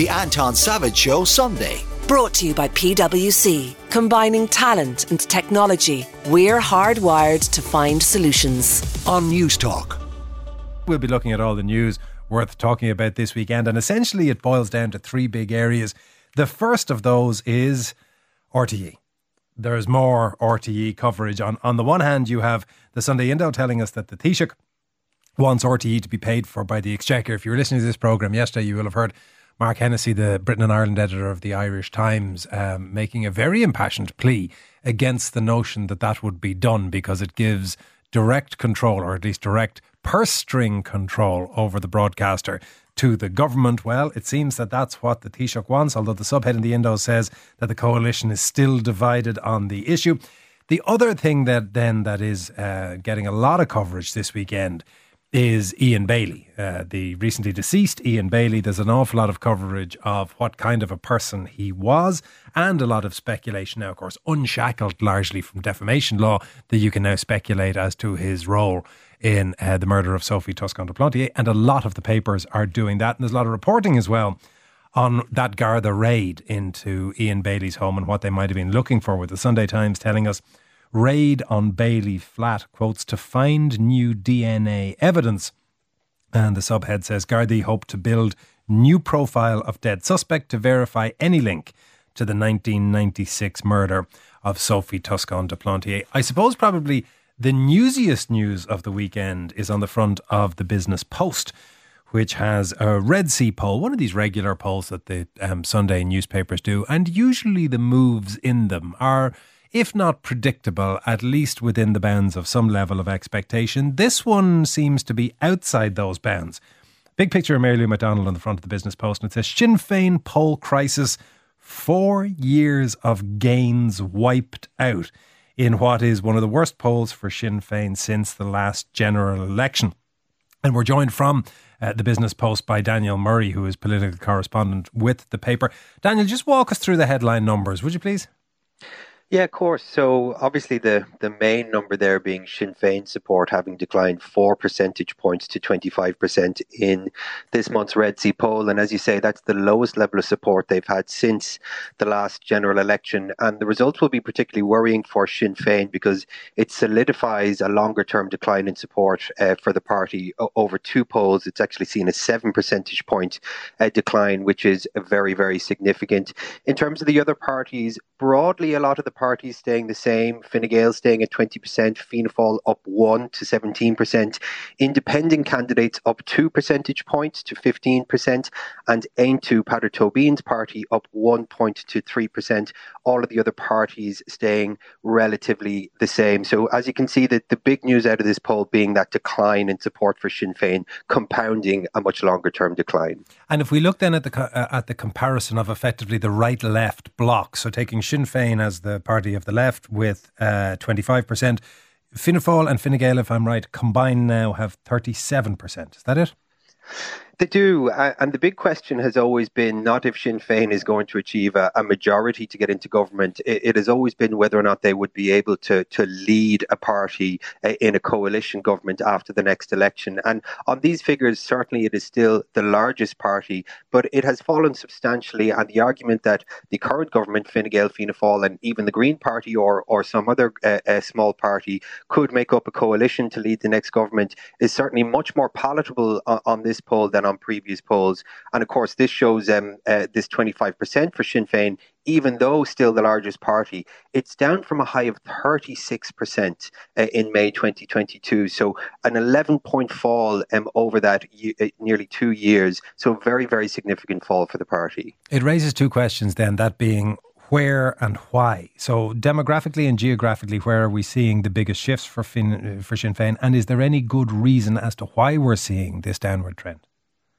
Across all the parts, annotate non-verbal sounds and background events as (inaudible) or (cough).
The Anton Savage Show Sunday. Brought to you by PwC. Combining talent and technology, we're hardwired to find solutions. On Newstalk. We'll be looking at all the news worth talking about this weekend, and essentially it boils down to three big areas. The first of those is RTE. There's more RTE coverage. On, on the one hand, you have the Sunday Indo telling us that the Taoiseach wants RTE to be paid for by the Exchequer. If you were listening to this programme yesterday, you will have heard Mark Hennessy, the Britain and Ireland editor of the Irish Times, um, making a very impassioned plea against the notion that that would be done because it gives direct control, or at least direct purse string control over the broadcaster to the government. Well, it seems that that's what the Taoiseach wants, although the subhead in the Indo says that the coalition is still divided on the issue. The other thing that then that is uh, getting a lot of coverage this weekend is Ian Bailey, uh, the recently deceased Ian Bailey. There's an awful lot of coverage of what kind of a person he was, and a lot of speculation now, of course, unshackled largely from defamation law, that you can now speculate as to his role in uh, the murder of Sophie Toscan de Plantier. And a lot of the papers are doing that. And there's a lot of reporting as well on that Garda raid into Ian Bailey's home and what they might have been looking for, with the Sunday Times telling us raid on Bailey flat, quotes, to find new DNA evidence. And the subhead says Gardaí hope to build new profile of dead suspect to verify any link to the 1996 murder of Sophie Toscan de Plantier. I suppose probably the newsiest news of the weekend is on the front of the Business Post, which has a Red C poll, one of these regular polls that the um, Sunday newspapers do, and usually the moves in them are if not predictable, at least within the bounds of some level of expectation. This one seems to be outside those bounds. Big picture of Mary Lou McDonald on the front of the Business Post, and it says Sinn Féin poll crisis, four years of gains wiped out in what is one of the worst polls for Sinn Féin since the last general election. And we're joined from uh, the Business Post by Daniel Murray, who is political correspondent with the paper. Daniel, just walk us through the headline numbers, would you please? Yeah, of course. So obviously the, the main number there being Sinn Féin support having declined four percentage points to 25% in this month's Red C poll. And as you say, that's the lowest level of support they've had since the last general election. And the results will be particularly worrying for Sinn Féin because it solidifies a longer term decline in support uh, for the party. Over two polls, it's actually seen a seven percentage point uh, decline, which is very, very significant. In terms of the other parties, broadly, a lot of the parties staying the same. Fine Gael staying at 20%, Fianna Fáil up 1 to 17%, independent candidates up 2 percentage points to 15%, and Aontú Peadar Tóibín's party up 1 point to 3%. All of the other parties staying relatively the same. So as you can see, the, the big news out of this poll being that decline in support for Sinn Féin, compounding a much longer term decline. And if we look then at the uh, at the comparison of effectively the right left bloc, so taking Sinn Féin as the party of the left with uh, 25%. Fianna Fáil and Fine Gael, if I'm right, combined now have 37%. Is that it? They do. Uh, and the big question has always been not if Sinn Féin is going to achieve a, a majority to get into government. It, it, has always been whether or not they would be able to, to lead a party uh, in a coalition government after the next election. And on these figures, certainly it is still the largest party, but it has fallen substantially. And the argument that the current government, Fine Gael, Fianna Fáil, and even the Green Party or, or some other uh, uh, small party could make up a coalition to lead the next government is certainly much more palatable on, on this poll than on previous polls. And of course, this shows um, uh, this 25% for Sinn Féin, even though still the largest party, it's down from a high of 36% uh, in May 2022. So an 11 point fall um, over that uh, nearly two years. So very, very significant fall for the party. It raises two questions then, that being where and why. So demographically and geographically, where are we seeing the biggest shifts for, fin- for Sinn Féin? And is there any good reason as to why we're seeing this downward trend?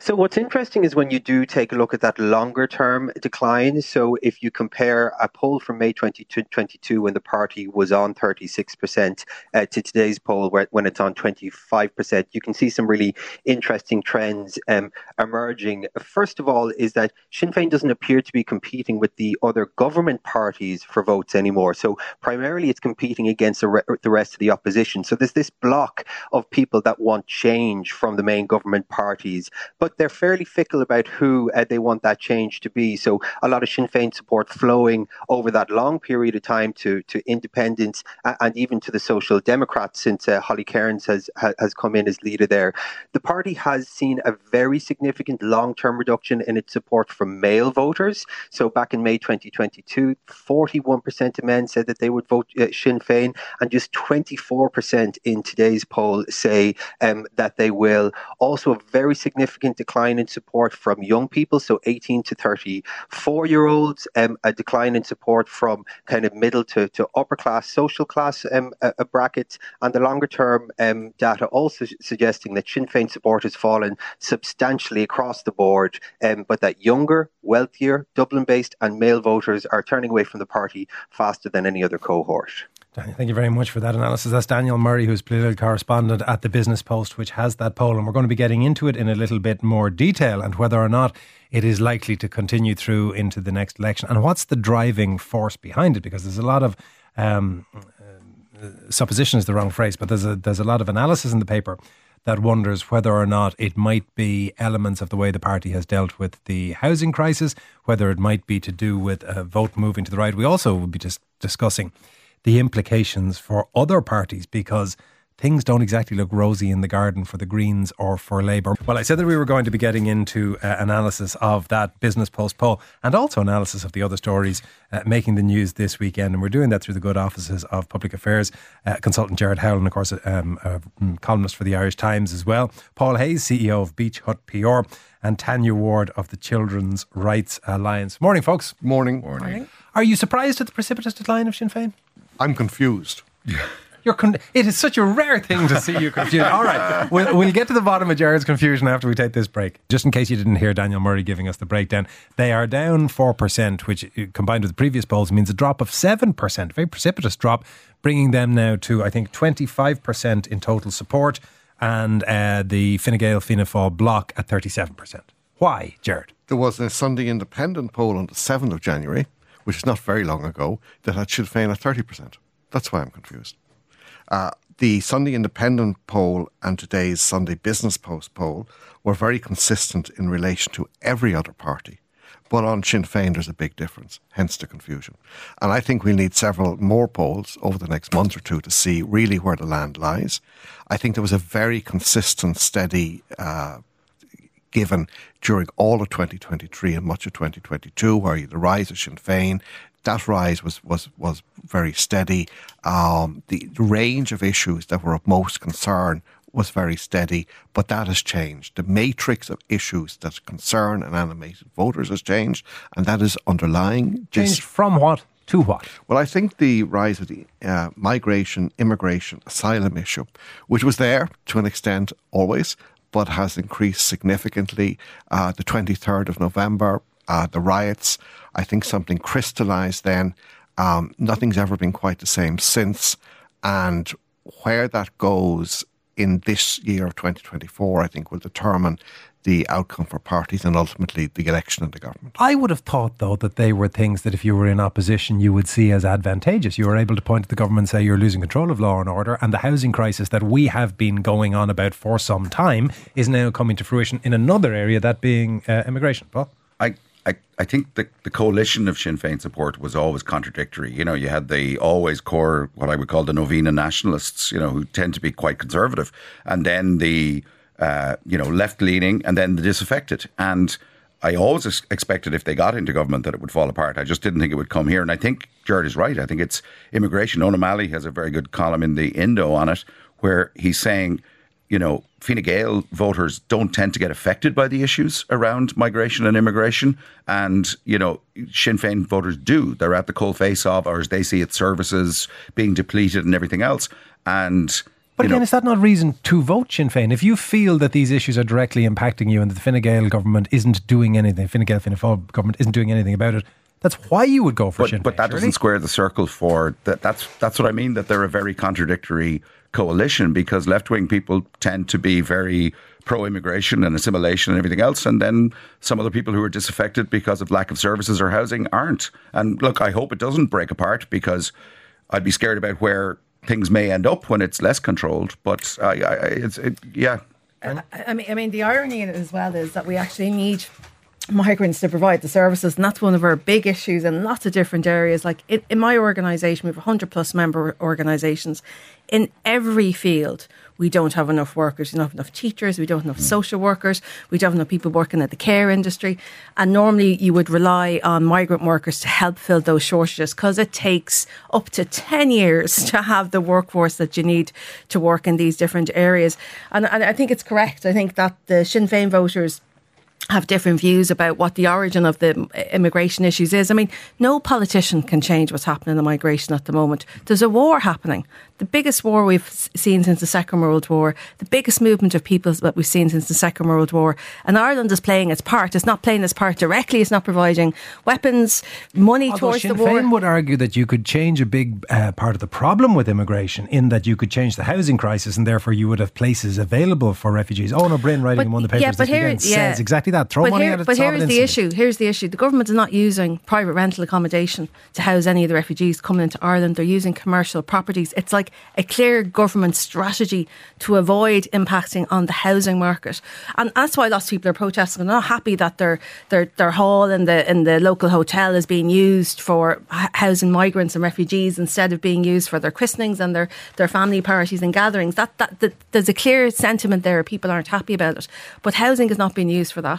So what's interesting is when you do take a look at that longer term decline. So if you compare a poll from May 2022 when the party was on 36% uh, to today's poll where, when it's on 25%, you can see some really interesting trends um, emerging. First of all is that Sinn Féin doesn't appear to be competing with the other government parties for votes anymore. So primarily it's competing against the, the rest of the opposition. So there's this block of people that want change from the main government parties. But but they're fairly fickle about who uh, they want that change to be. So a lot of Sinn Féin support flowing over that long period of time to to independents and even to the Social Democrats since uh, Holly Cairns has has come in as leader there. The party has seen a very significant long term reduction in its support from male voters. So back in May 2022, 41% of men said that they would vote uh, Sinn Féin, and just 24% in today's poll say um, that they will. Also, a very significant decline in support from young people, so 18 to 34 year olds, um, a decline in support from kind of middle to, to upper class, social class um, uh, brackets, and the longer term um, data also suggesting that Sinn Féin support has fallen substantially across the board, um, but that younger, wealthier, Dublin based, and male voters are turning away from the party faster than any other cohort. Thank you very much for that analysis. That's Daniel Murray, who's political correspondent at the Business Post, which has that poll. And we're going to be getting into it in a little bit more detail and whether or not it is likely to continue through into the next election. And what's the driving force behind it? Because there's a lot of um, uh, supposition is the wrong phrase, but there's a, there's a lot of analysis in the paper that wonders whether or not it might be elements of the way the party has dealt with the housing crisis, whether it might be to do with a vote moving to the right. We also will be just discussing the implications for other parties because things don't exactly look rosy in the garden for the Greens or for Labour. Well, I said that we were going to be getting into uh, analysis of that Business Post poll and also analysis of the other stories uh, making the news this weekend. And we're doing that through the good offices of Public Affairs uh, consultant Gerard Howlin, and of course, um, a columnist for the Irish Times as well. Paul Hayes, CEO of Beachhut PR, and Tanya Ward of the Children's Rights Alliance. Morning, folks. Morning. Morning. Are you surprised at the precipitous decline of Sinn Féin? I'm confused. (laughs) You're con- it is such a rare thing to see you confused. All right, we'll, we'll get to the bottom of Gerard's confusion after we take this break. Just in case you didn't hear Daniel Murray giving us the breakdown, they are down 4%, which uh, combined with the previous polls means a drop of 7%, a very precipitous drop, bringing them now to, I think, 25% in total support and uh, the Fine Gael Fianna Fáil bloc at 37%. Why, Gerard? There was a Sunday Independent poll on the 7th of January which is not very long ago, that had Sinn Féin at 30%. That's why I'm confused. Uh, the Sunday Independent poll and today's Sunday Business Post poll were very consistent in relation to every other party. But on Sinn Féin, there's a big difference, hence the confusion. And I think we'll need several more polls over the next month or two to see really where the land lies. I think there was a very consistent, steady uh, given during all of 2023 and much of 2022, where the rise of Sinn Féin, that rise was was was very steady. Um, the range of issues that were of most concern was very steady, but that has changed. The matrix of issues that concern and animate voters has changed, and that is underlying. Changed from what? To what? Well, I think the rise of the uh, migration, immigration, asylum issue, which was there to an extent always, but has increased significantly. Uh, the 23rd of November, uh, the riots, I think something crystallized then. Um, nothing's ever been quite the same since. And where that goes in this year of 2024, I think will determine the outcome for parties and ultimately the election of the government. I would have thought, though, that they were things that if you were in opposition, you would see as advantageous. You were able to point to the government and say you're losing control of law and order, and the housing crisis that we have been going on about for some time is now coming to fruition in another area, that being uh, immigration. Paul? I I, I think the, the coalition of Sinn Féin support was always contradictory. You know, you had the always core, what I would call the Novena nationalists, you know, who tend to be quite conservative, and then the uh, you know, left leaning and then the disaffected. And I always expected if they got into government that it would fall apart. I just didn't think it would come here. And I think Gerard is right. I think it's immigration. Eoin O'Malley has a very good column in the Indo on it where he's saying, you know, Fine Gael voters don't tend to get affected by the issues around migration and immigration. And, you know, Sinn Féin voters do. They're at the cold face of, or as they see it, services being depleted and everything else. And, but again, know, is that not reason to vote Sinn Féin? If you feel that these issues are directly impacting you and that the Fine Gael government isn't doing anything, Fine Gael, Fianna Fáil government isn't doing anything about it, that's why you would go for but, Sinn Féin. But that surely? doesn't square the circle for that. That's that's what I mean. That they're a very contradictory coalition because left wing people tend to be very pro immigration and assimilation and everything else, and then some other people who are disaffected because of lack of services or housing aren't. And look, I hope it doesn't break apart because I'd be scared about where things may end up when it's less controlled. But I, I, it's it, yeah. I, mean, I mean, the irony as well is that we actually need migrants to provide the services and that's one of our big issues in lots of different areas like in, in my organization we have 100 plus member organizations in every field we don't have enough workers, we don't have enough teachers, we don't have enough mm. social workers, we don't have enough people working at the care industry. And normally you would rely on migrant workers to help fill those shortages because it takes up to 10 years (laughs) to have the workforce that you need to work in these different areas. And, and I think it's correct. I think that the Sinn Féin voters have different views about what the origin of the immigration issues is. I mean, no politician can change what's happening in migration at the moment. There's a war happening the biggest war we've seen since the Second World War, the biggest movement of people that we've seen since the Second World War. And Ireland is playing its part. It's not playing its part directly. It's not providing weapons, money Although towards Sinn the war. Féin would argue that you could change a big uh, part of the problem with immigration in that you could change the housing crisis and therefore you would have places available for refugees. Owen O'Brien, writing But- in one of the papers yeah, but this here- yeah. says exactly that. Throw but money here, at it, but solve here it is the issue. Here's the issue. The government is not using private rental accommodation to house any of the refugees coming into Ireland. They're using commercial properties. It's like a clear government strategy to avoid impacting on the housing market, and that's why lots of people are protesting. They're not happy that their their their hall in the in the local hotel is being used for housing migrants and refugees instead of being used for their christenings and their their family parties and gatherings. That that, that there's a clear sentiment there. People aren't happy about it, but housing is not being used for that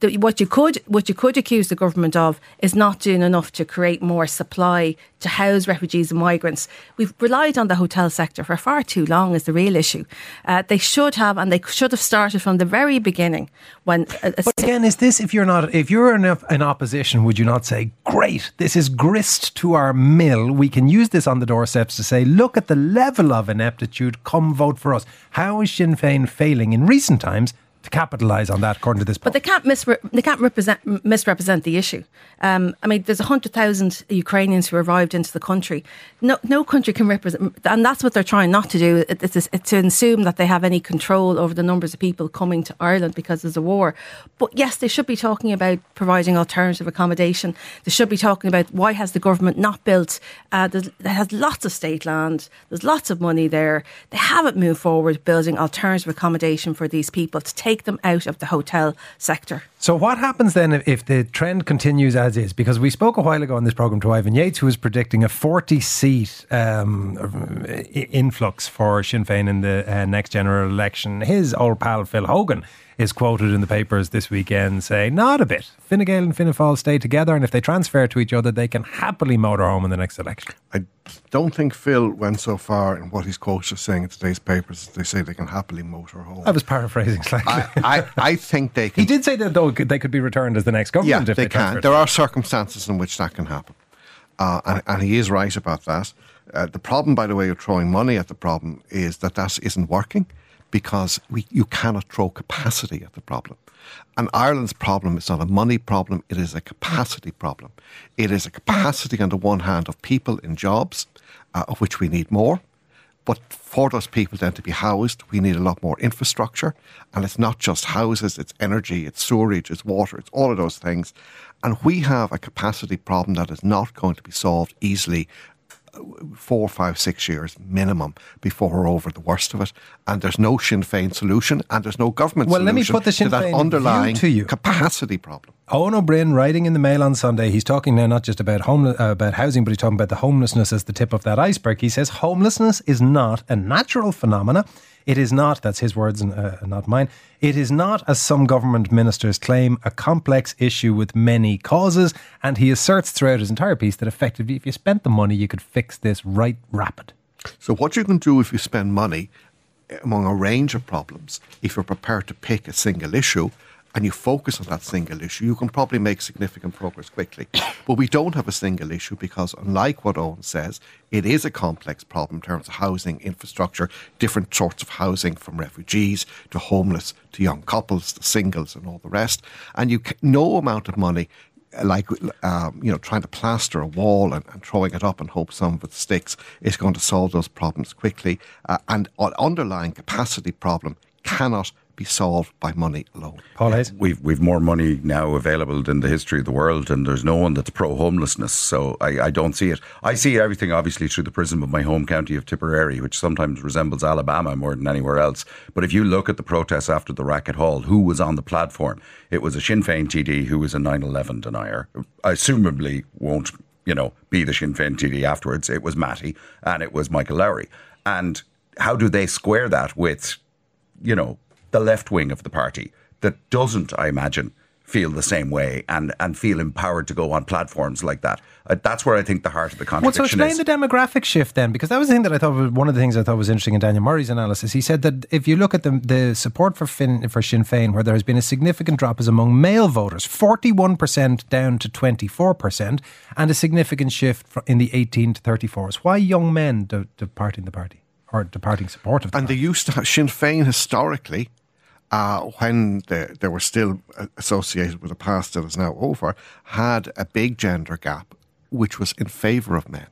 the, what you could what you could accuse the government of is not doing enough to create more supply to house refugees and migrants. We've relied on the hotel sector for far too long. Is the real issue. Uh, they should have, and they should have started from the very beginning. When uh, But again, is this if you're not if you're in, in opposition, would you not say, "Great, this is grist to our mill. We can use this on the doorsteps to say, look at the level of ineptitude. Come vote for us." How is Sinn Féin failing in recent times to capitalise on that, according to this poll? But they can't misre- they can't represent misrepresent the issue. Um, I mean, there's hundred thousand Ukrainians who arrived into the country. No, no country can represent, and that's what they're trying not to do. It- It's, it's to assume that they have any control over the numbers of people coming to Ireland because there's a war. But yes, they should be talking about providing alternative accommodation. They should be talking about why has the government not built? Uh, there's- it has lots of state land. There's lots of money there. They haven't moved forward building alternative accommodation for these people to take them out of the hotel sector. So what happens then if, if the trend continues as is? Because we spoke a while ago on this program to Ivan Yates, who was predicting a 40 seat um, influx for Sinn Féin in the uh, next general election. His old pal Phil Hogan is quoted in the papers this weekend saying, "Not a bit. Fine Gael and Fianna Fáil stay together, and if they transfer to each other, they can happily motor home in the next election." I don't think Phil went so far in what he's quoted as saying in today's papers. They say they can happily motor home. I was paraphrasing slightly. I, I, I think they (laughs) can. he did say that though they could be returned as the next Yeah, government if they, they, can. There are circumstances in which that can happen. Uh, and, and he is right about that. Uh, the problem, by the way, of throwing money at the problem is that that isn't working because we, you cannot throw capacity at the problem. And Ireland's problem is not a money problem, it is a capacity problem. It is a capacity, on the one hand, of people in jobs, uh, of which we need more. But for those people then to be housed, we need a lot more infrastructure. And it's not just houses, it's energy, it's sewerage, it's water, it's all of those things. And we have a capacity problem that is not going to be solved easily four, five, six years minimum before we're over the worst of it. And there's no Sinn Féin solution and there's no government Well, let me put the Sinn to that Féin underlying to you. capacity problem. Owen O'Brien writing in the Mail on Sunday. He's talking now not just about home, uh, about housing, but he's talking about the homelessness as the tip of that iceberg. He says homelessness is not a natural phenomena. It is not. That's his words and uh, not mine. It is not, as some government ministers claim, a complex issue with many causes. And he asserts throughout his entire piece that effectively, if you spent the money, you could fix this right rapid. So, what you can do if you spend money among a range of problems, if you're prepared to pick a single issue and you focus on that single issue, you can probably make significant progress quickly. (coughs) But we don't have a single issue because, unlike what Owen says, it is a complex problem in terms of housing, infrastructure, different sorts of housing from refugees to homeless to young couples to singles and all the rest. And you no amount of money like um, you know, trying to plaster a wall and, and throwing it up and hope some of it sticks is going to solve those problems quickly. Uh, and an underlying capacity problem cannot be solved by money alone. Paul Hayes. We've we've more money now available than the history of the world, and there's no one that's pro homelessness. So I, I don't see it. I see everything obviously through the prism of my home county of Tipperary, which sometimes resembles Alabama more than anywhere else. But if you look at the protests after the Racket Hall, who was on the platform? It was a Sinn Féin TD who was a 9/11 denier. Assumably won't you know be the Sinn Féin TD afterwards. It was Mattie and it was Michael Lowry. And how do they square that with you know the left wing of the party that doesn't, I imagine, feel the same way and, and feel empowered to go on platforms like that. Uh, that's where I think the heart of the contradiction Well, contradiction so explain is. the demographic shift then, because that was the thing that I thought was one of the things I thought was interesting in Daniel Murray's analysis. He said that if you look at the the support for Finn, for Sinn Féin, where there has been a significant drop, is among male voters, forty one percent down to twenty four percent, and a significant shift in the eighteen to thirty fours. Why young men de- departing the party or departing support of the And they party? used to have Sinn Féin historically, uh, when they, they were still associated with a past that is now over, had a big gender gap, which was in favour of men.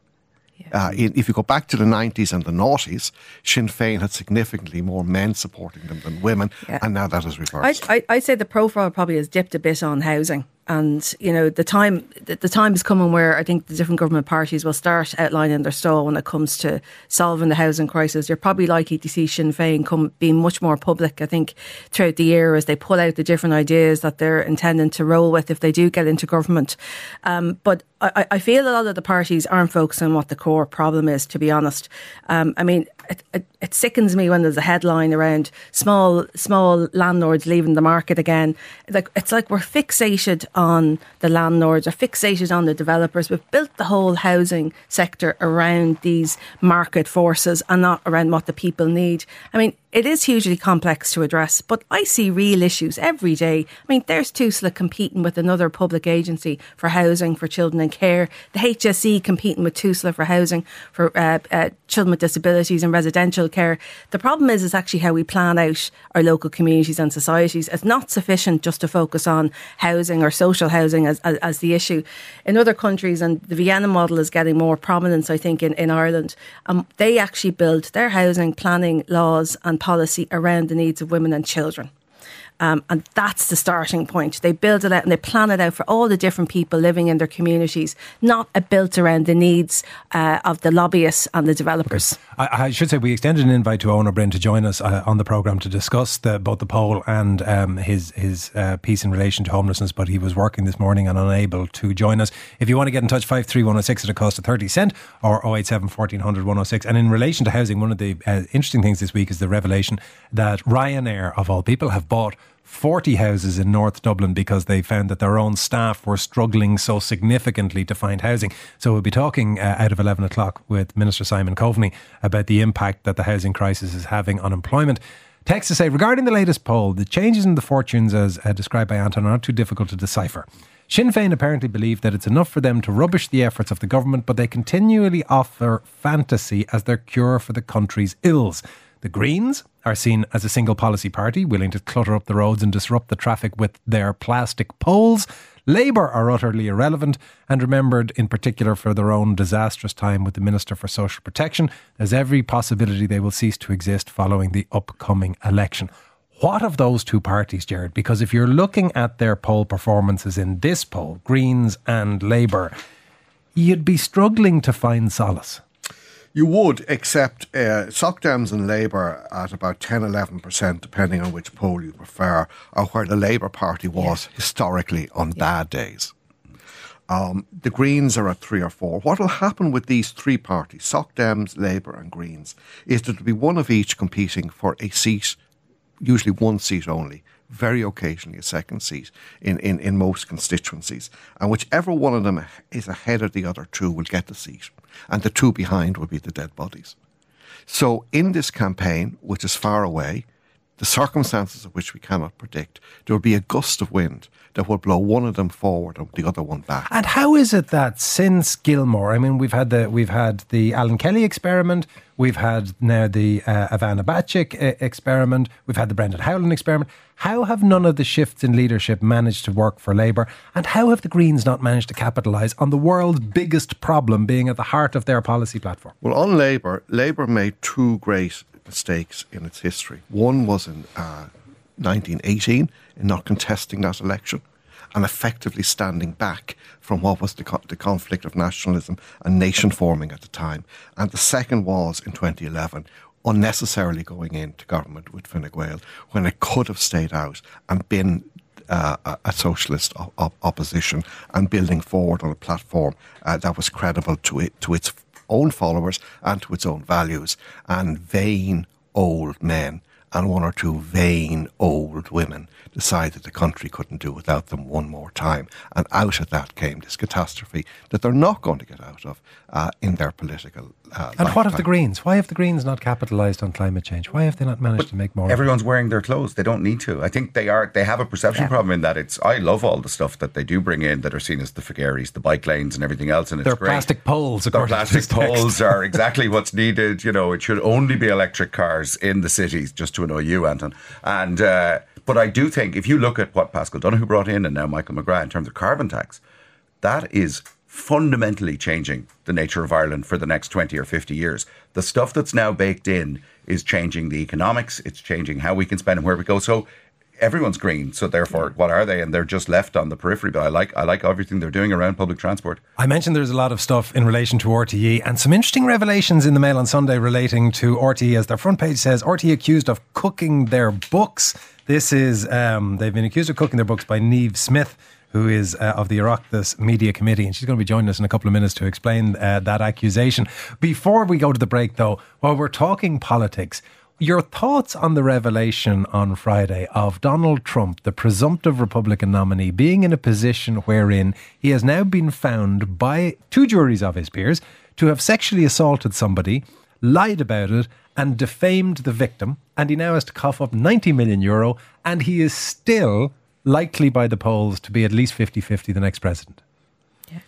Uh, in, if you go back to the 90s and the noughties, Sinn Féin had significantly more men supporting them than women, Yeah. and now that is reversed. I, I, I'd say the profile probably has dipped a bit on housing. And you know the time the, time is coming where I think the different government parties will start outlining their stall when it comes to solving the housing crisis. You're probably likely to see Sinn Féin come being much more public. I think throughout the year as they pull out the different ideas that they're intending to roll with if they do get into government. Um, but I, I feel a lot of the parties aren't focusing on what the core problem is. To be honest, um, I mean it, it, it sickens me when there's a headline around small small landlords leaving the market again. Like it's like we're fixated on the landlords, or fixated on the developers. We've built the whole housing sector around these market forces and not around what the people need. I mean, it is hugely complex to address, but I see real issues every day. I mean, there's TUSLA competing with another public agency for housing for children in care, the HSE competing with TUSLA for housing for uh, uh, children with disabilities and residential care. The problem is, is actually how we plan out our local communities and societies. It's not sufficient just to focus on housing or social housing as, as, as the issue. In other countries, and the Vienna model is getting more prominence, I think, in, in Ireland, um, they actually build their housing planning laws and policy around the needs of women and children. Um, and that's the starting point. They build it out and they plan it out for all the different people living in their communities, not built around the needs uh, of the lobbyists and the developers. I, I should say we extended an invite to Owen O'Brien to join us uh, on the programme to discuss the, both the poll and um, his his uh, piece in relation to homelessness, but he was working this morning and unable to join us. If you want to get in touch, 53106 at a cost of 30 cent or 087 1400 106. And in relation to housing, one of the uh, interesting things this week is the revelation that Ryanair, of all people, have bought 40 houses in North Dublin because they found that their own staff were struggling so significantly to find housing. So we'll be talking uh, out of 11 o'clock with Minister Simon Coveney about the impact that the housing crisis is having on employment. Text to say, regarding the latest poll, the changes in the fortunes as uh, described by Anton are not too difficult to decipher. Sinn Féin apparently believe that it's enough for them to rubbish the efforts of the government, but they continually offer fantasy as their cure for the country's ills. The Greens are seen as a single policy party, willing to clutter up the roads and disrupt the traffic with their plastic poles. Labour are utterly irrelevant and remembered in particular for their own disastrous time with the Minister for Social Protection. There's every possibility they will cease to exist following the upcoming election. What of those two parties, Gerard? Because if you're looking at their poll performances in this poll, Greens and Labour, you'd be struggling to find solace. You would, except uh, Soc Dems and Labour at about 10 11%, depending on which poll you prefer, are where the Labour Party was historically on bad days. Um, the Greens are at three or four. What will happen with these three parties, Soc Dems, Labour, and Greens, is that there'll be one of each competing for a seat, usually one seat only, very occasionally a second seat in, in, in most constituencies. And whichever one of them is ahead of the other two will get the seat. And the two behind will be the dead bodies. So in this campaign, which is far away, the circumstances of which we cannot predict, there will be a gust of wind that will blow one of them forward and the other one back. And how is it that since Gilmore, I mean, we've had the we've had the Alan Kelly experiment, we've had now the uh, Ivana Bacik uh, experiment, we've had the Brendan Howlin experiment. How have none of the shifts in leadership managed to work for Labour? And how have the Greens not managed to capitalise on the world's biggest problem being at the heart of their policy platform? Well, on Labour, Labour made two great mistakes in its history. One was in uh, 1918 in not contesting that election and effectively standing back from what was the, co- the conflict of nationalism and nation forming at the time. And the second was in 2011 unnecessarily going into government with Fine Gael when it could have stayed out and been uh, a, socialist op- opposition and building forward on a platform uh, that was credible to it to its own followers and to its own values. And vain old men and one or two vain old women decided the country couldn't do without them one more time. And out of that came this catastrophe that they're not going to get out of uh, in their political. Uh, and lifetime. what of the Greens? Why have the Greens not capitalised on climate change? Why have they not managed to make more? Everyone's wearing their clothes. They don't need to. I think they are. They have a perception problem in that it's. I love all the stuff that they do bring in that are seen as the Figaries, the bike lanes, and everything else, and it's They're great. plastic poles. Their according to plastic this text. poles are (laughs) exactly what's needed. You know, it should only be electric cars in the cities, just to annoy you, Anton. And uh, but I do think if you look at what Paschal Donohoe brought in and now Michael McGrath in terms of carbon tax, that is fundamentally changing the nature of Ireland for the next 20 or 50 years. The stuff that's now baked in is changing the economics, it's changing how we can spend and where we go. So everyone's green, so therefore what are they? And they're just left on the periphery. But I like I like everything they're doing around public transport. I mentioned there's a lot of stuff in relation to RTE and some interesting revelations in the Mail on Sunday relating to RTE. As their front page says, RTE accused of cooking their books. This is, um, they've been accused of cooking their books by Niamh Smyth, who is uh, of the Oireachtas Media Committee, and she's going to be joining us in a couple of minutes to explain uh, that accusation. Before we go to the break, though, while we're talking politics, your thoughts on the revelation on Friday of Donald Trump, the presumptive Republican nominee, being in a position wherein he has now been found by two juries of his peers to have sexually assaulted somebody, lied about it, and defamed the victim, and he now has to cough up 90 million euro, and he is still likely by the polls to be at least 50 50 the next president.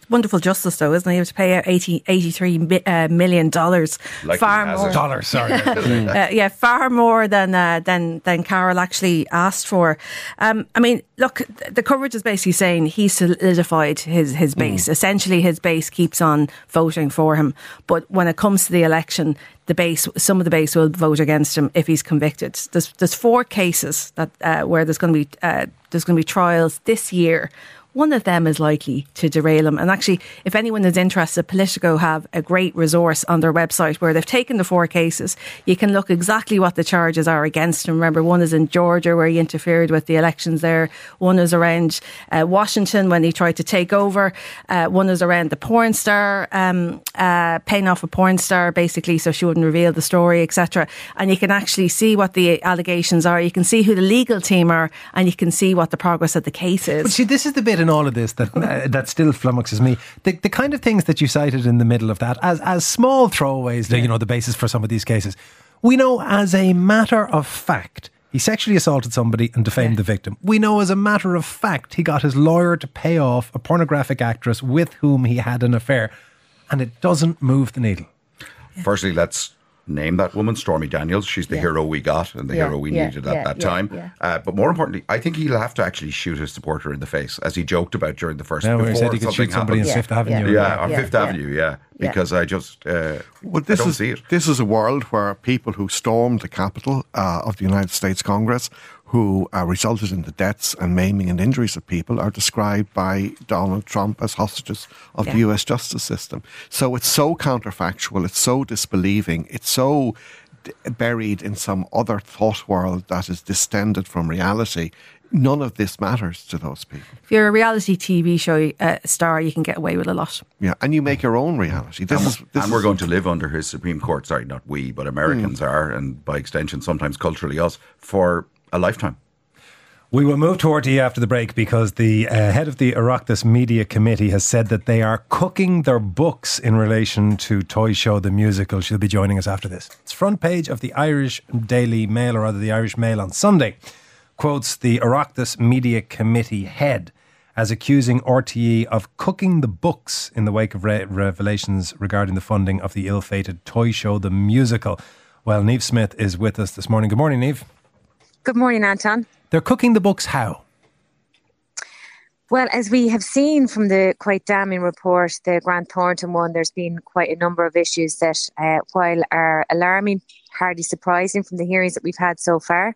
Wonderful justice, though, isn't it? You have to pay out 80, 83 uh, million dollars, Like far more. Dollars, sorry. (laughs) uh, yeah, far more than uh, than than Carol actually asked for. Um, I mean, look, the coverage is basically saying he solidified his his base. Essentially, his base keeps on voting for him. But when it comes to the election, the base, some of the base will vote against him if he's convicted. There's there's four cases that uh, where there's going to be uh, there's going to be trials this year one of them is likely to derail him. And actually, if anyone is interested, Politico have a great resource on their website where they've taken the four cases. You can look exactly what the charges are against him. Remember, one is in Georgia where he interfered with the elections there. One is around uh, Washington when he tried to take over. Uh, one is around the porn star, um, uh, paying off a porn star basically so she wouldn't reveal the story, etc. And you can actually see what the allegations are. You can see who the legal team are, and you can see what the progress of the case is. But see, this is the bit in all of this that (laughs) uh, that still flummoxes me. The, the kind of things that you cited in the middle of that, as as small throwaways, the, you know, the basis for some of these cases. We know as a matter of fact. He sexually assaulted somebody and defamed the victim. We know as a matter of fact he got his lawyer to pay off a pornographic actress with whom he had an affair. And it doesn't move the needle. Firstly, let's name that woman, Stormy Daniels. She's the Yeah. hero we got and the Yeah, hero we yeah, needed at yeah, that yeah, time. yeah. Uh, but more importantly, I think he'll have to actually shoot his supporter in the face, as he joked about during the first. Now, where he said he could shoot somebody in happens. Fifth Avenue. Yeah, on Yeah, Fifth yeah. Avenue, yeah. Yeah. Because I just uh, Well, I this don't is see it. this is a world where people who stormed the Capitol uh, of the United States Congress, who uh, resulted in the deaths and maiming and injuries of people, are described by Donald Trump as hostages of the U.S. justice system. So it's so counterfactual, it's so disbelieving, it's so d- buried in some other thought world that is distended from reality. None of this matters to those people. if you're a reality TV show uh, star, you can get away with a lot. Yeah, and you make your own reality. This is this and we're going to live under his Supreme Court. Sorry, not we, but Americans Hmm. are, and by extension, sometimes culturally us, for a lifetime. We will move to RTE after the break because the uh, head of the Oireachtas Media Committee has said that they are cooking their books in relation to Toy Show the musical. She'll be joining us after this. It's front page of the Irish Daily Mail, or rather the Irish Mail on Sunday, quotes the Oireachtas Media Committee head as accusing RTE of cooking the books in the wake of re- revelations regarding the funding of the ill-fated Toy Show the musical. Well, Niamh Smyth is with us this morning. Good morning, Niamh. Good morning, Anton. They're cooking the books how? Well, as we have seen from the quite damning report, the Grant Thornton one, there's been quite a number of issues that, uh, while are alarming, hardly surprising from the hearings that we've had so far.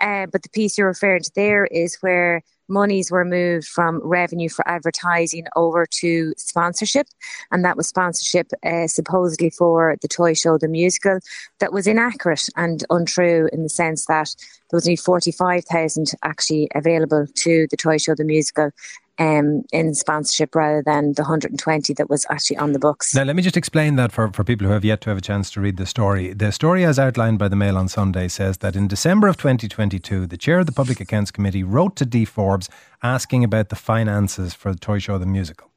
Uh, but the piece you're referring to there is where monies were moved from revenue for advertising over to sponsorship, and that was sponsorship uh, supposedly for the toy show, the musical, that was inaccurate and untrue in the sense that there was only 45,000 actually available to the toy show, the musical, um, in sponsorship rather than the 120 that was actually on the books. Now, let me just explain that for, for people who have yet to have a chance to read the story. The story, as outlined by the Mail on Sunday, says that in December of 2022, the chair of the Public Accounts Committee wrote to Dee Forbes asking about the finances for the Toy Show the Musical.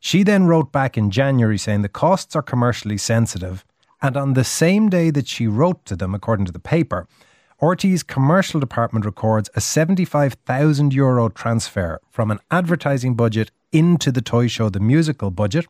She then wrote back in January saying the costs are commercially sensitive. And on the same day that she wrote to them, according to the paper, RTÉ's commercial department records a 75,000 euro transfer from an advertising budget into the toy show, the musical budget.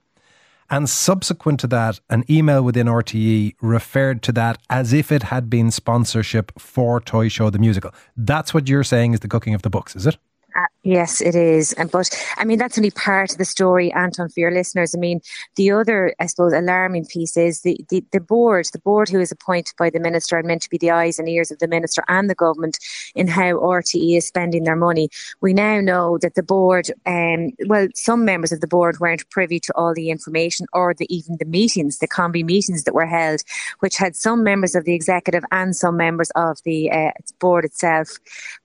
And subsequent to that, an email within RTE referred to that as if it had been sponsorship for Toy Show the Musical. That's what you're saying is the cooking of the books, is it? Uh, yes, it is. And but I mean that's only part of the story, Anton, for your listeners. I mean, the other, I suppose, alarming piece is the, the, the board, the board who is appointed by the minister and meant to be the eyes and ears of the minister and the government in how RTE is spending their money. We now know that the board, um, well, some members of the board weren't privy to all the information or the, even the meetings, the combi meetings that were held, which had some members of the executive and some members of the uh, board itself.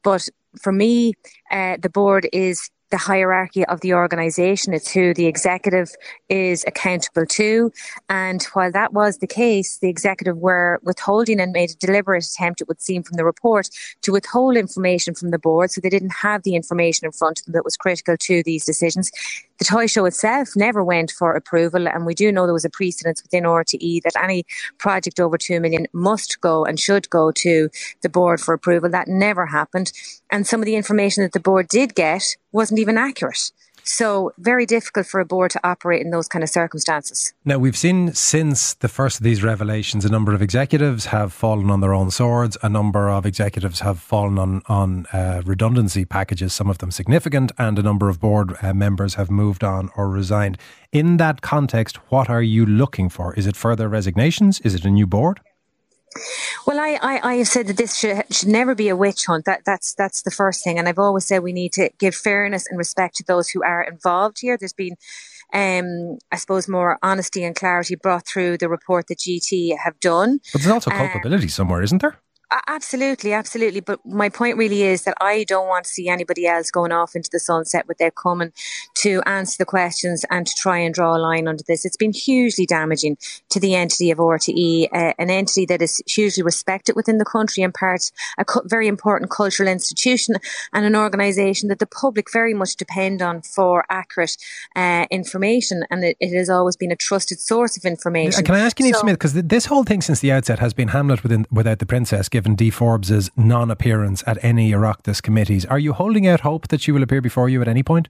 But for me, uh, the board is the hierarchy of the organisation. It's who the executive is accountable to. And while that was the case, the executive were withholding and made a deliberate attempt, it would seem from the report, to withhold information from the board. So they didn't have the information in front of them that was critical to these decisions. The toy show itself never went for approval, and we do know there was a precedence within RTE that any project over 2 million must go and should go to the board for approval. That never happened. And some of the information that the board did get wasn't even accurate. So very difficult for a board to operate in those kind of circumstances. Now we've seen since the first of these revelations, a number of executives have fallen on their own swords. A number of executives have fallen on on uh, redundancy packages, some of them significant, and a number of board uh, members have moved on or resigned. In that context, what are you looking for? Is it further resignations? Is it a new board? Well, I, I, I, have said that this should, should never be a witch hunt. That, that's, that's the first thing. And I've always said we need to give fairness and respect to those who are involved here. There's been, um, I suppose, more honesty and clarity brought through the report that GT have done. But there's also culpability um, somewhere, isn't there? Absolutely, absolutely. But my point really is that I don't want to see anybody else going off into the sunset without coming to answer the questions and to try and draw a line under this. It's been hugely damaging to the entity of RTE, uh, an entity that is hugely respected within the country and part a co- very important cultural institution and an organisation that the public very much depend on for accurate uh, information. And it, it, has always been a trusted source of information. Can I ask you, so, Smyth, because this whole thing since the outset has been Hamlet within, without the princess given Dee Forbes's non appearance at any Oireachtas committees. Are you holding out hope that she will appear before you at any point?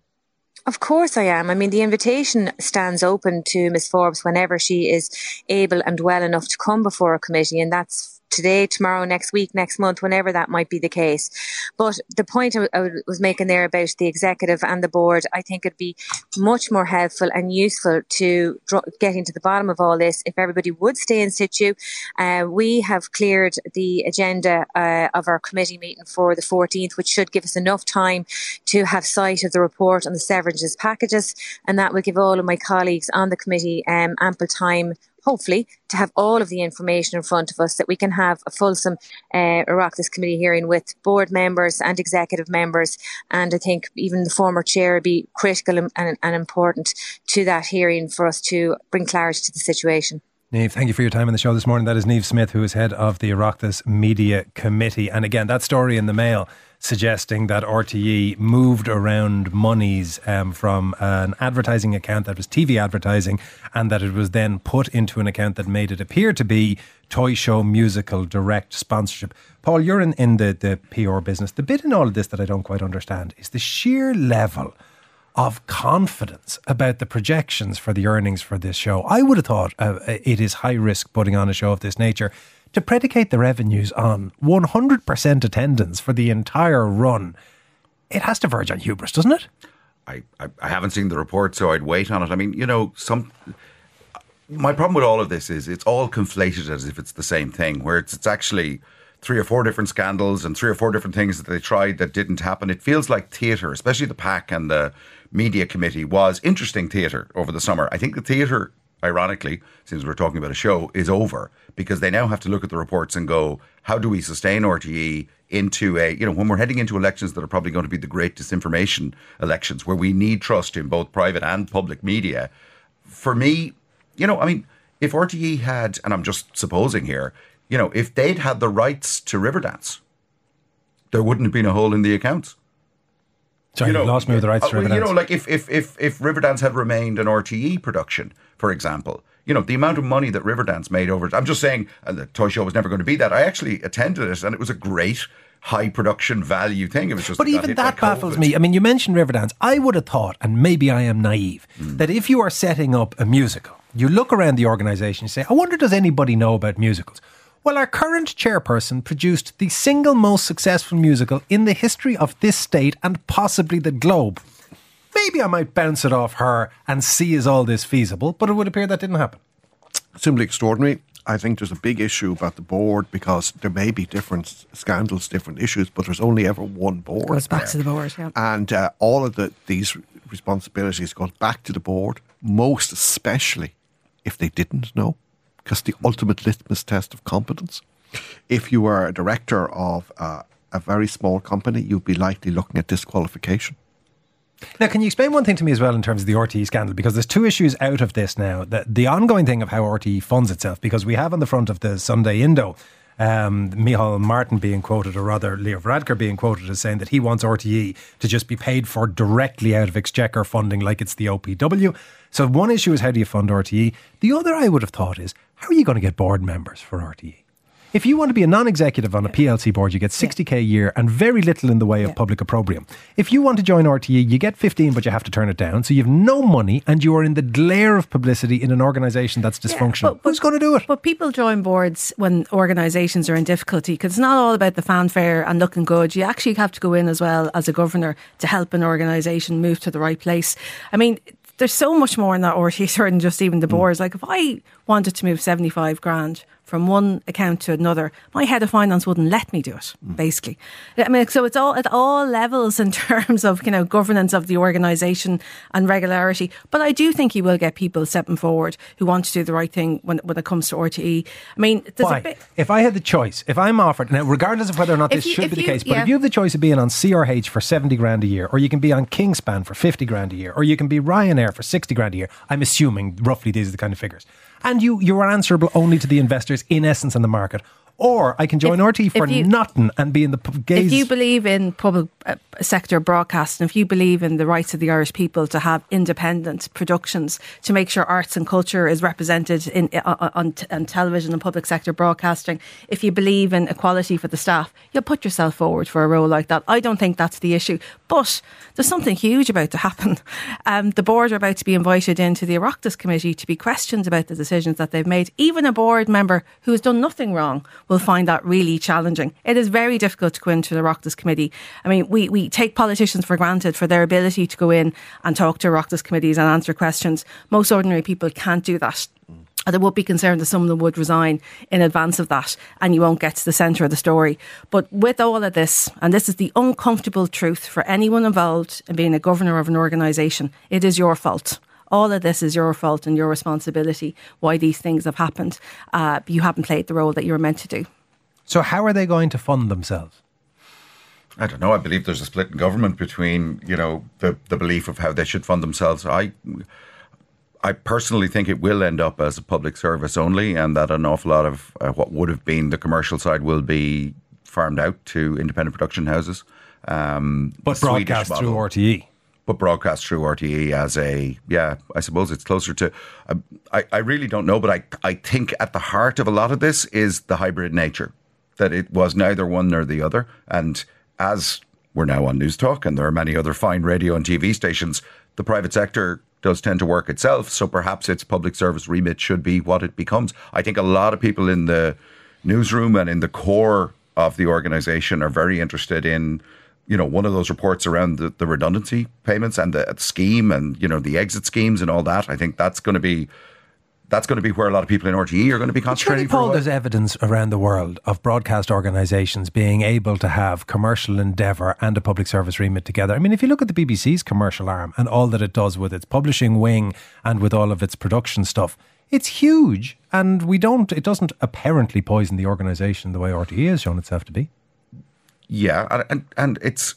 Of course I am. I mean, the invitation stands open to Miss Forbes whenever she is able and well enough to come before a committee, and that's today, tomorrow, next week, next month, whenever that might be the case. But the point I was making there about the executive and the board, I think it'd be much more helpful and useful to get into the bottom of all this if everybody would stay in situ. Uh, we have cleared the agenda uh, of our committee meeting for the 14th, which should give us enough time to have sight of the report on the severages packages, and that will give all of my colleagues on the committee um, ample time hopefully, to have all of the information in front of us that we can have a fulsome uh, Oireachtas committee hearing with board members and executive members. And I think even the former chair would be critical and, and, and important to that hearing for us to bring clarity to the situation. Niamh, thank you for your time on the show this morning. That is Niamh Smyth, who is head of the Oireachtas Media Committee. And again, that story in the mail suggesting that RTE moved around monies um, from an advertising account that was TV advertising and that it was then put into an account that made it appear to be toy show musical direct sponsorship. Paul, you're in, in the, the PR business. The bit in all of this that I don't quite understand is the sheer level of confidence about the projections for the earnings for this show. I would have thought uh, it is high risk putting on a show of this nature to predicate the revenues on 100% attendance for the entire run, it has to verge on hubris, doesn't it? I, I, I haven't seen the report, so I'd wait on it. I mean, you know, some my problem with all of this is it's all conflated as if it's the same thing, where it's, it's actually three or four different scandals and three or four different things that they tried that didn't happen. It feels like theatre, especially the pack and the media committee, was interesting theatre over the summer. I think the theatre, ironically, since we're talking about a show, is over because they now have to look at the reports and go, how do we sustain RTE into a, you know, when we're heading into elections that are probably going to be the great disinformation elections where we need trust in both private and public media. For me, you know, I mean, if RTE had, and I'm just supposing here, you know, if they'd had the rights to Riverdance, there wouldn't have been a hole in the accounts. Sorry, you, know, lost me with the rights to uh, Riverdance. You know, like if, if, if, if Riverdance had remained an RTE production, for example, you know, the amount of money that Riverdance made over it. I'm just saying, and the toy show was never going to be that. I actually attended it and it was a great high production value thing. It was just But even that baffles me. I mean, you mentioned Riverdance. I would have thought, and maybe I am naive, mm. that if you are setting up a musical, you look around the organisation and say, I wonder, does anybody know about musicals? Well, our current chairperson produced the single most successful musical in the history of this state and possibly the globe. Maybe I might bounce it off her and see is all this feasible, but it would appear that didn't happen. Simply extraordinary. I think there's a big issue about the board because there may be different scandals, different issues, but there's only ever one board. Goes back there. to the board, yeah. And uh, all of the, these responsibilities go back to the board, most especially if they didn't know, because the ultimate litmus test of competence. If you were a director of uh, a very small company, you'd be likely looking at disqualification. Now, can you explain one thing to me as well in terms of the RTE scandal? Because there's two issues out of this now. The, the ongoing thing of how RTE funds itself, because we have on the front of the Sunday Indo um, Micheál Martin being quoted, or rather Leo Varadkar being quoted as saying that he wants RTE to just be paid for directly out of Exchequer funding like it's the OPW. So one issue is how do you fund RTE? The other I would have thought is how are you going to get board members for RTE? If you want to be a non-executive on a PLC board, you get 60k a year and very little in the way of public opprobrium. If you want to join RTE, you get 15, but you have to turn it down. So you have no money, and you are in the glare of publicity in an organisation that's dysfunctional. But, but, Who's going to do it? But people join boards when organisations are in difficulty because it's not all about the fanfare and looking good. You actually have to go in as well as a governor to help an organisation move to the right place. I mean, there's so much more in that RTE (laughs) than just even the mm. boards. Like if I wanted to move 75 grand from one account to another, my head of finance wouldn't let me do it. Mm. Basically, I mean, so it's all at all levels in (laughs) terms of you know governance of the organisation and regularity. But I do think you will get people stepping forward who want to do the right thing when when it comes to RTE. I mean? Bit, if I had the choice, if I'm offered now, regardless of whether or not this you, should be the you, case, but yeah. if you have the choice of being on CRH for seventy grand a year, or you can be on Kingspan for fifty grand a year, or you can be Ryanair for sixty grand a year, I'm assuming roughly these are the kind of figures and you you are answerable only to the investors in essence in the market or I can join if, RT for you, nothing and be in the gaze. If you believe in public uh, sector broadcasting, if you believe in the rights of the Irish people to have independent productions, to make sure arts and culture is represented in uh, uh on, on, television and public sector broadcasting, if you believe in equality for the staff, you'll put yourself forward for a role like that. I don't think that's the issue, but there's something huge about to happen. (laughs) Um, the board are about to be invited into the Oireachtas committee to be questioned about the decisions that they've made. Even a board member who has done nothing wrong will find that really challenging. It is very difficult to go into the Oireachtas committee. I mean, we, we take politicians for granted for their ability to go in and talk to Oireachtas committees and answer questions. Most ordinary people can't do that. There would be concern that some of them would resign in advance of that and you won't get to the centre of the story. But with all of this, and this is the uncomfortable truth for anyone involved in being a governor of an organisation, it is your fault all of this is your fault and your responsibility why these things have happened. Uh, you haven't played the role that you were meant to do. So, how are they going to fund themselves? I don't know. I believe there's a split in government between you know the the belief of how they should fund themselves. I I personally think it will end up as a public service only, and that an awful lot of uh, what would have been the commercial side will be farmed out to independent production houses. Um, but broadcast through RTE but broadcast through RTE as a yeah, I suppose it's closer to. Uh, I I really don't know, but I I think at the heart of a lot of this is the hybrid nature that it was neither one nor the other, and as we're now on Newstalk, and there are many other fine radio and TV stations, the private sector does tend to work itself. So perhaps its public service remit should be what it becomes. I think a lot of people in the newsroom and in the core of the organisation are very interested in you know, one of those reports around the, the redundancy payments and the, the scheme and, you know, the exit schemes and all that. I think that's going to be that's going to be where a lot of people in RTE are going to be concentrating. Paul, there's evidence around the world of broadcast organisations being able to have commercial endeavour and a public service remit together. I mean, if you look at the BBC's commercial arm and all that it does with its publishing wing and with all of its production stuff, it's huge, and we don't. It doesn't apparently poison the organisation the way RTE has shown itself to be. Yeah, and and it's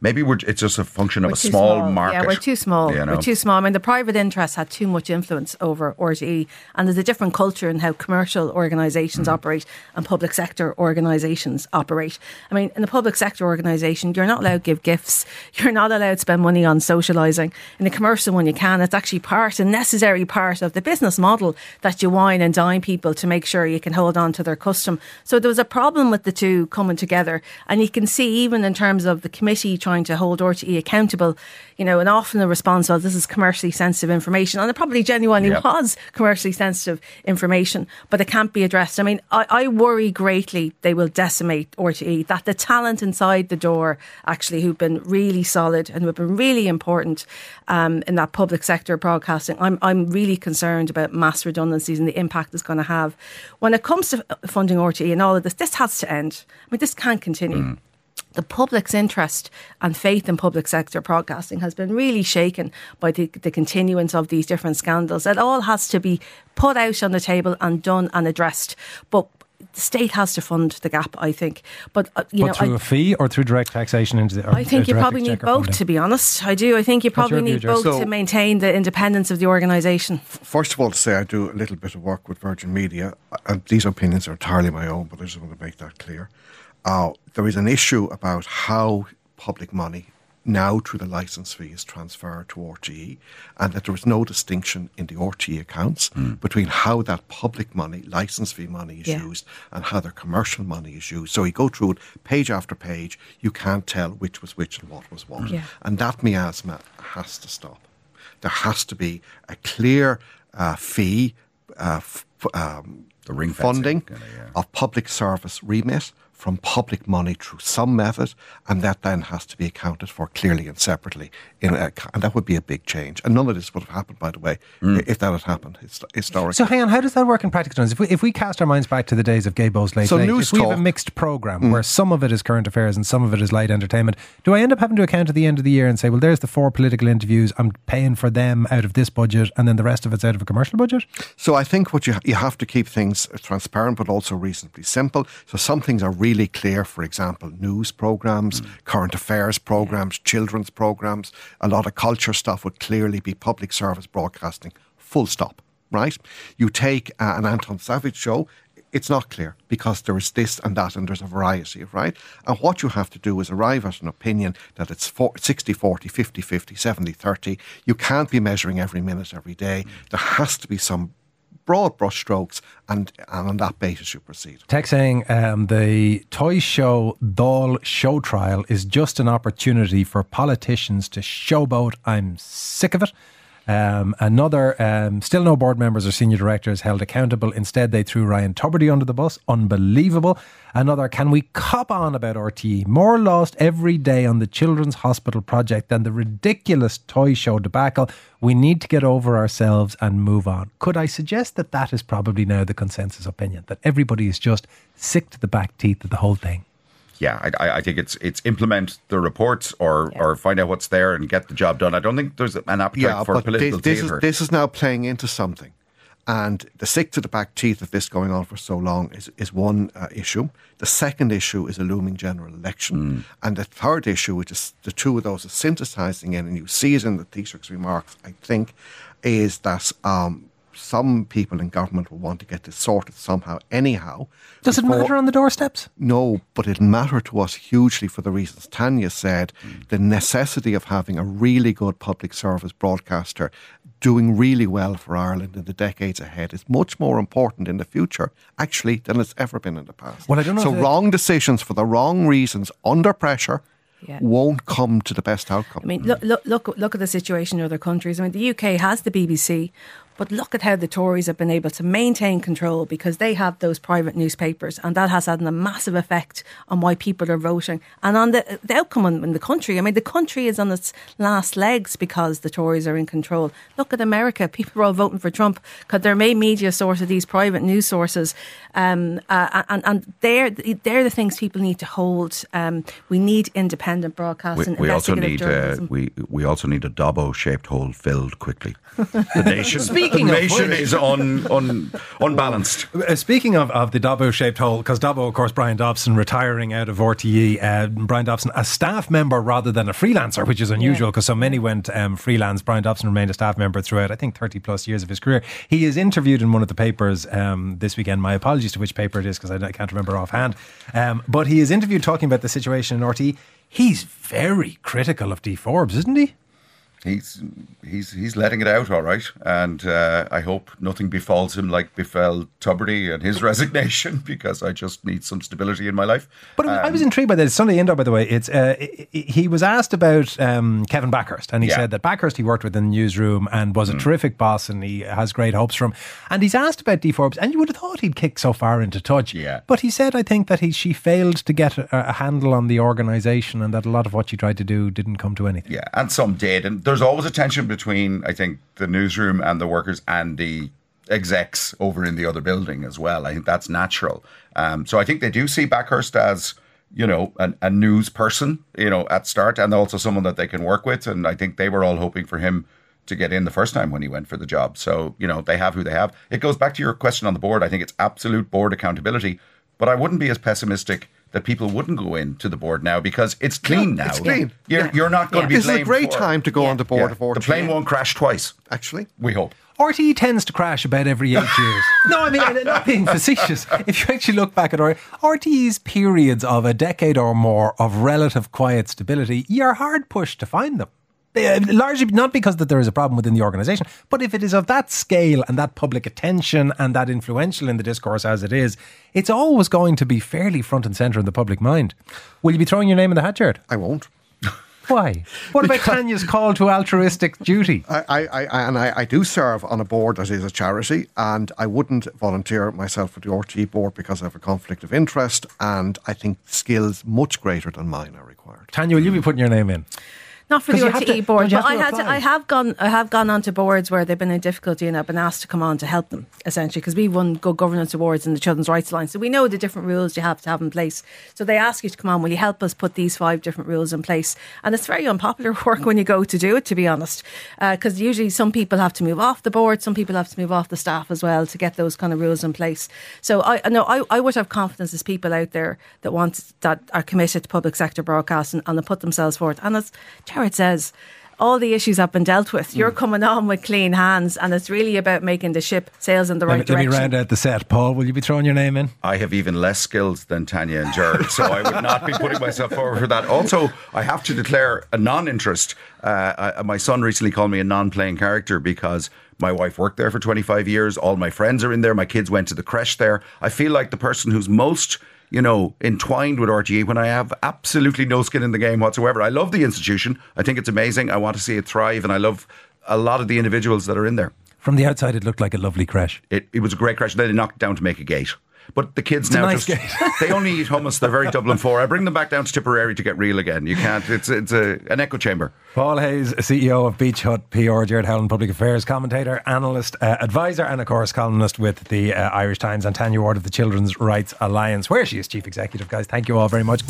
maybe we're, it's just a function of we're a small, small, market. Yeah, we're too small. You know? We're too small. I mean, the private interests had too much influence over RTE, and there's a different culture in how commercial organisations mm. operate and public sector organisations operate. I mean, in a public sector organisation, you're not allowed to give gifts. (laughs) You're not allowed to spend money on socialising. In a commercial one, you can. It's actually part, a necessary part of the business model that you wine and dine people to make sure you can hold on to their custom. So there was a problem with the two coming together, and you can see even in terms of the committee trying trying to hold RTE accountable, you know, and often the response was this is commercially sensitive information. And it probably genuinely yep. was commercially sensitive information, but it can't be addressed. I mean, I, I worry greatly they will decimate RTE, that the talent inside the door, actually, who've been really solid and who've been really important um, in that public sector broadcasting, I'm, I'm really concerned about mass redundancies and the impact it's going to have. When it comes to funding RTE and all of this, this has to end. I mean, this can't continue. Mm the public's interest and faith in public sector broadcasting has been really shaken by the, the continuance of these different scandals. It all has to be put out on the table and done and addressed. But the state has to fund the gap, I think. But uh, you but know, through I, a fee or through direct taxation into the. I think you probably need both. Funding? To be honest, I do. I think you probably need both so, to maintain the independence of the organisation. First of all, to say I do a little bit of work with Virgin Media, and these opinions are entirely my own, but I just want to make that clear. Uh, there is an issue about how public money now through the license fee is transferred to RTE and that there is no distinction in the RTE accounts mm. between how that public money, license fee money is yeah. used and how their commercial money is used. So you go through it page after page, you can't tell which was which and what was what. Yeah. And that miasma has to stop. There has to be a clear uh, fee, uh, f- um, the ring funding kind of, yeah. of public service remit from public money through some method, and that then has to be accounted for clearly and separately. A, and that would be a big change. And none of this would have happened, by the way, mm. if that had happened historically. So, hang on, how does that work in practical terms? If we, if we cast our minds back to the days of Gaybo's Late so Late, news if we have a mixed programme mm. where some of it is current affairs and some of it is light entertainment, do I end up having to account at the end of the year and say, well, there's the four political interviews, I'm paying for them out of this budget, and then the rest of it's out of a commercial budget? So I think what you, you have to keep things transparent, but also reasonably simple. So some things are really clear, for example, news programs, mm. current affairs programs, children's programs, a lot of culture stuff would clearly be public service broadcasting, full stop, right? You take uh, an Anton Savage show, it's not clear because there is this and that and there's a variety, right? And what you have to do is arrive at an opinion that it's 60 40, 50 50, 70 30. You can't be measuring every minute, every day. There has to be some broad brushstrokes, and, and on that basis you proceed. Tech saying um, the toy show doll show trial is just an opportunity for politicians to showboat. I'm sick of it. Um, another, um, still no board members or senior directors held accountable. Instead, they threw Ryan Tubridy under the bus. Unbelievable. Another, can we cop on about RTE? More lost every day on the Children's Hospital project than the ridiculous toy show debacle. We need to get over ourselves and move on. Could I suggest that that is probably now the consensus opinion, that everybody is just sick to the back teeth of the whole thing? Yeah, I, I, think it's it's implement the reports or yeah. or find out what's there and get the job done. I don't think there's an appetite yeah, for political this, this is, this is now playing into something. And the sick to the back teeth of this going on for so long is, is one uh, issue. The second issue is a looming general election. Mm. And the third issue, which is the two of those are synthesizing in, and you see it in the Taoiseach's remarks, I think, is that um, some people in government will want to get this sorted somehow, anyhow. Does before, it matter on the doorsteps? No, but it'll matter to us hugely for the reasons Tanya said. Mm. The necessity of having a really good public service broadcaster doing really well for Ireland in the decades ahead is much more important in the future, actually, than it's ever been in the past. Well, I don't know. So, wrong decisions for the wrong reasons under pressure yeah. won't come to the best outcome. I mean, look, look, look, look at the situation in other countries. I mean, the UK has the BBC, But look at how the Tories have been able to maintain control because they have those private newspapers, and that has had a massive effect on why people are voting and on the, the outcome in, in the country. I mean, the country is on its last legs because the Tories are in control. Look at America; (laughs) people are all voting for Trump because their main media source are these private news sources, um, uh, and and they're they're the things people need to hold. Um, we need independent broadcasting. We, we also need uh, we we also need a Dobbo shaped hole filled quickly. (laughs) The nation, Speaking the nation which- is un, un, unbalanced. Uh, Speaking of, of the Dobbo shaped hole, because Dobbo, of course, Brian Dobson retiring out of RTE, uh, Brian Dobson, a staff member rather than a freelancer, which is unusual because so many went um, freelance. Brian Dobson remained a staff member throughout, I think, 30 plus years of his career. He is interviewed in one of the papers um, this weekend. My apologies to which paper it is because I, I can't remember offhand. Um, but he is interviewed talking about the situation in RTE. He's very critical of Dee Forbes, isn't he? He's he's he's letting it out, all right, and uh, I hope nothing befalls him like befell Tubridy and his (laughs) resignation, because I just need some stability in my life. But I was Um, intrigued by this. Sunday Indo, by the way, it's uh, he was asked about um, Kevin Bakhurst, and he Yeah. Mm. said that Bakhurst he worked with in the newsroom and was a terrific boss, and he has great hopes for him. And he's asked about Dee Forbes, and you would have thought he'd kick so far into touch. Yeah. But he said, I think that he she failed to get a, a handle on the organisation, and that a lot of what she tried to do didn't come to anything. Yeah, and some did. And there's always a tension between, I think, the newsroom and the workers and the execs over in the other building as well. I think that's natural. Um, so I think they do see Bakhurst as, you know, an, a news person, you know, at start, and also someone that they can work with. And I think they were all hoping for him to get in the first time when he went for the job. So, you know, they have who they have. It goes back to your question on the board. I think it's absolute board accountability. But I wouldn't be as pessimistic that people wouldn't go into the board now because it's clean now. it's clean. You're, you're not going to be This is a great for- time to go Yeah. on the board Yeah. of RTE. The plane won't crash twice. Actually, We hope. RTE tends to crash about every eight (laughs) years. No, I mean, not being facetious. If you actually look back at R- RTE's periods of a decade or more of relative quiet stability, you're hard pushed to find them. Uh, largely not because that there is a problem within the organisation, but if it is of that scale and that public attention and that influential in the discourse as it is, it's always going to be fairly front and centre in the public mind. Will you be throwing your name in the hat, Gerard? I won't. Why? What about Tanya's call to altruistic duty? I, I, I and I, I do serve on a board that is a charity, and I wouldn't volunteer myself for the RTE board because I have a conflict of interest, and I think skills much greater than mine are required. Tanya, will you be putting your name in? Not for the RTE board, but I had to. I have gone I have gone onto boards where they've been in difficulty and I've been asked to come on to help them essentially because we won good governance awards in the Children's Rights Alliance, so we know the different rules you have to have in place. So they ask you to come on. Will you help us put these five different rules in place? And it's very unpopular (laughs) work when you go to do it, to be honest, uh, because usually some people have to move off the board, some people have to move off the staff as well to get those kind of rules in place. So I I know I, I would have confidence as people out there that want that are committed to public sector broadcasting and they put themselves forward. And as Gerard says all the issues have been dealt with. You're coming on with clean hands, and it's really about making the ship sails in the right let, me, let me direction. round out the set. Paul, will you be throwing your name in? I have even less skills than Tanya and Gerard, so I would not be putting myself forward for that. Also, I have to declare a non-interest. Uh, I, my son recently called me a non-playing character because my wife worked there for 25 years. All my friends are in there. My kids went to the creche there. I feel like the person who's most you know, entwined with RTE when I have absolutely no skin in the game whatsoever. I love the institution. I think it's amazing. I want to see it thrive, and I love a lot of the individuals that are in there. From the outside, it looked like a lovely crash. It, it was a great crash. Then they knocked down to make a gate. But the kids It's now nice just, (laughs) they only eat hummus. They're very Dublin four. I bring them back down to Tipperary to get real again. You can't. It's it's a, an echo chamber. Paul Hayes, CEO of Beachhut PR, Gerard Howlin, Public Affairs commentator, analyst, uh, advisor, and of course, columnist with the uh, Irish Times, and Tanya Ward of the Children's Rights Alliance, where she is chief executive. Guys, thank you all very much.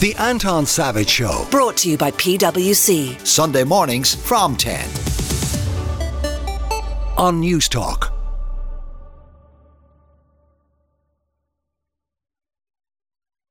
The Anton Savage Show. Brought to you by PwC. Sunday mornings from 10. On Newstalk.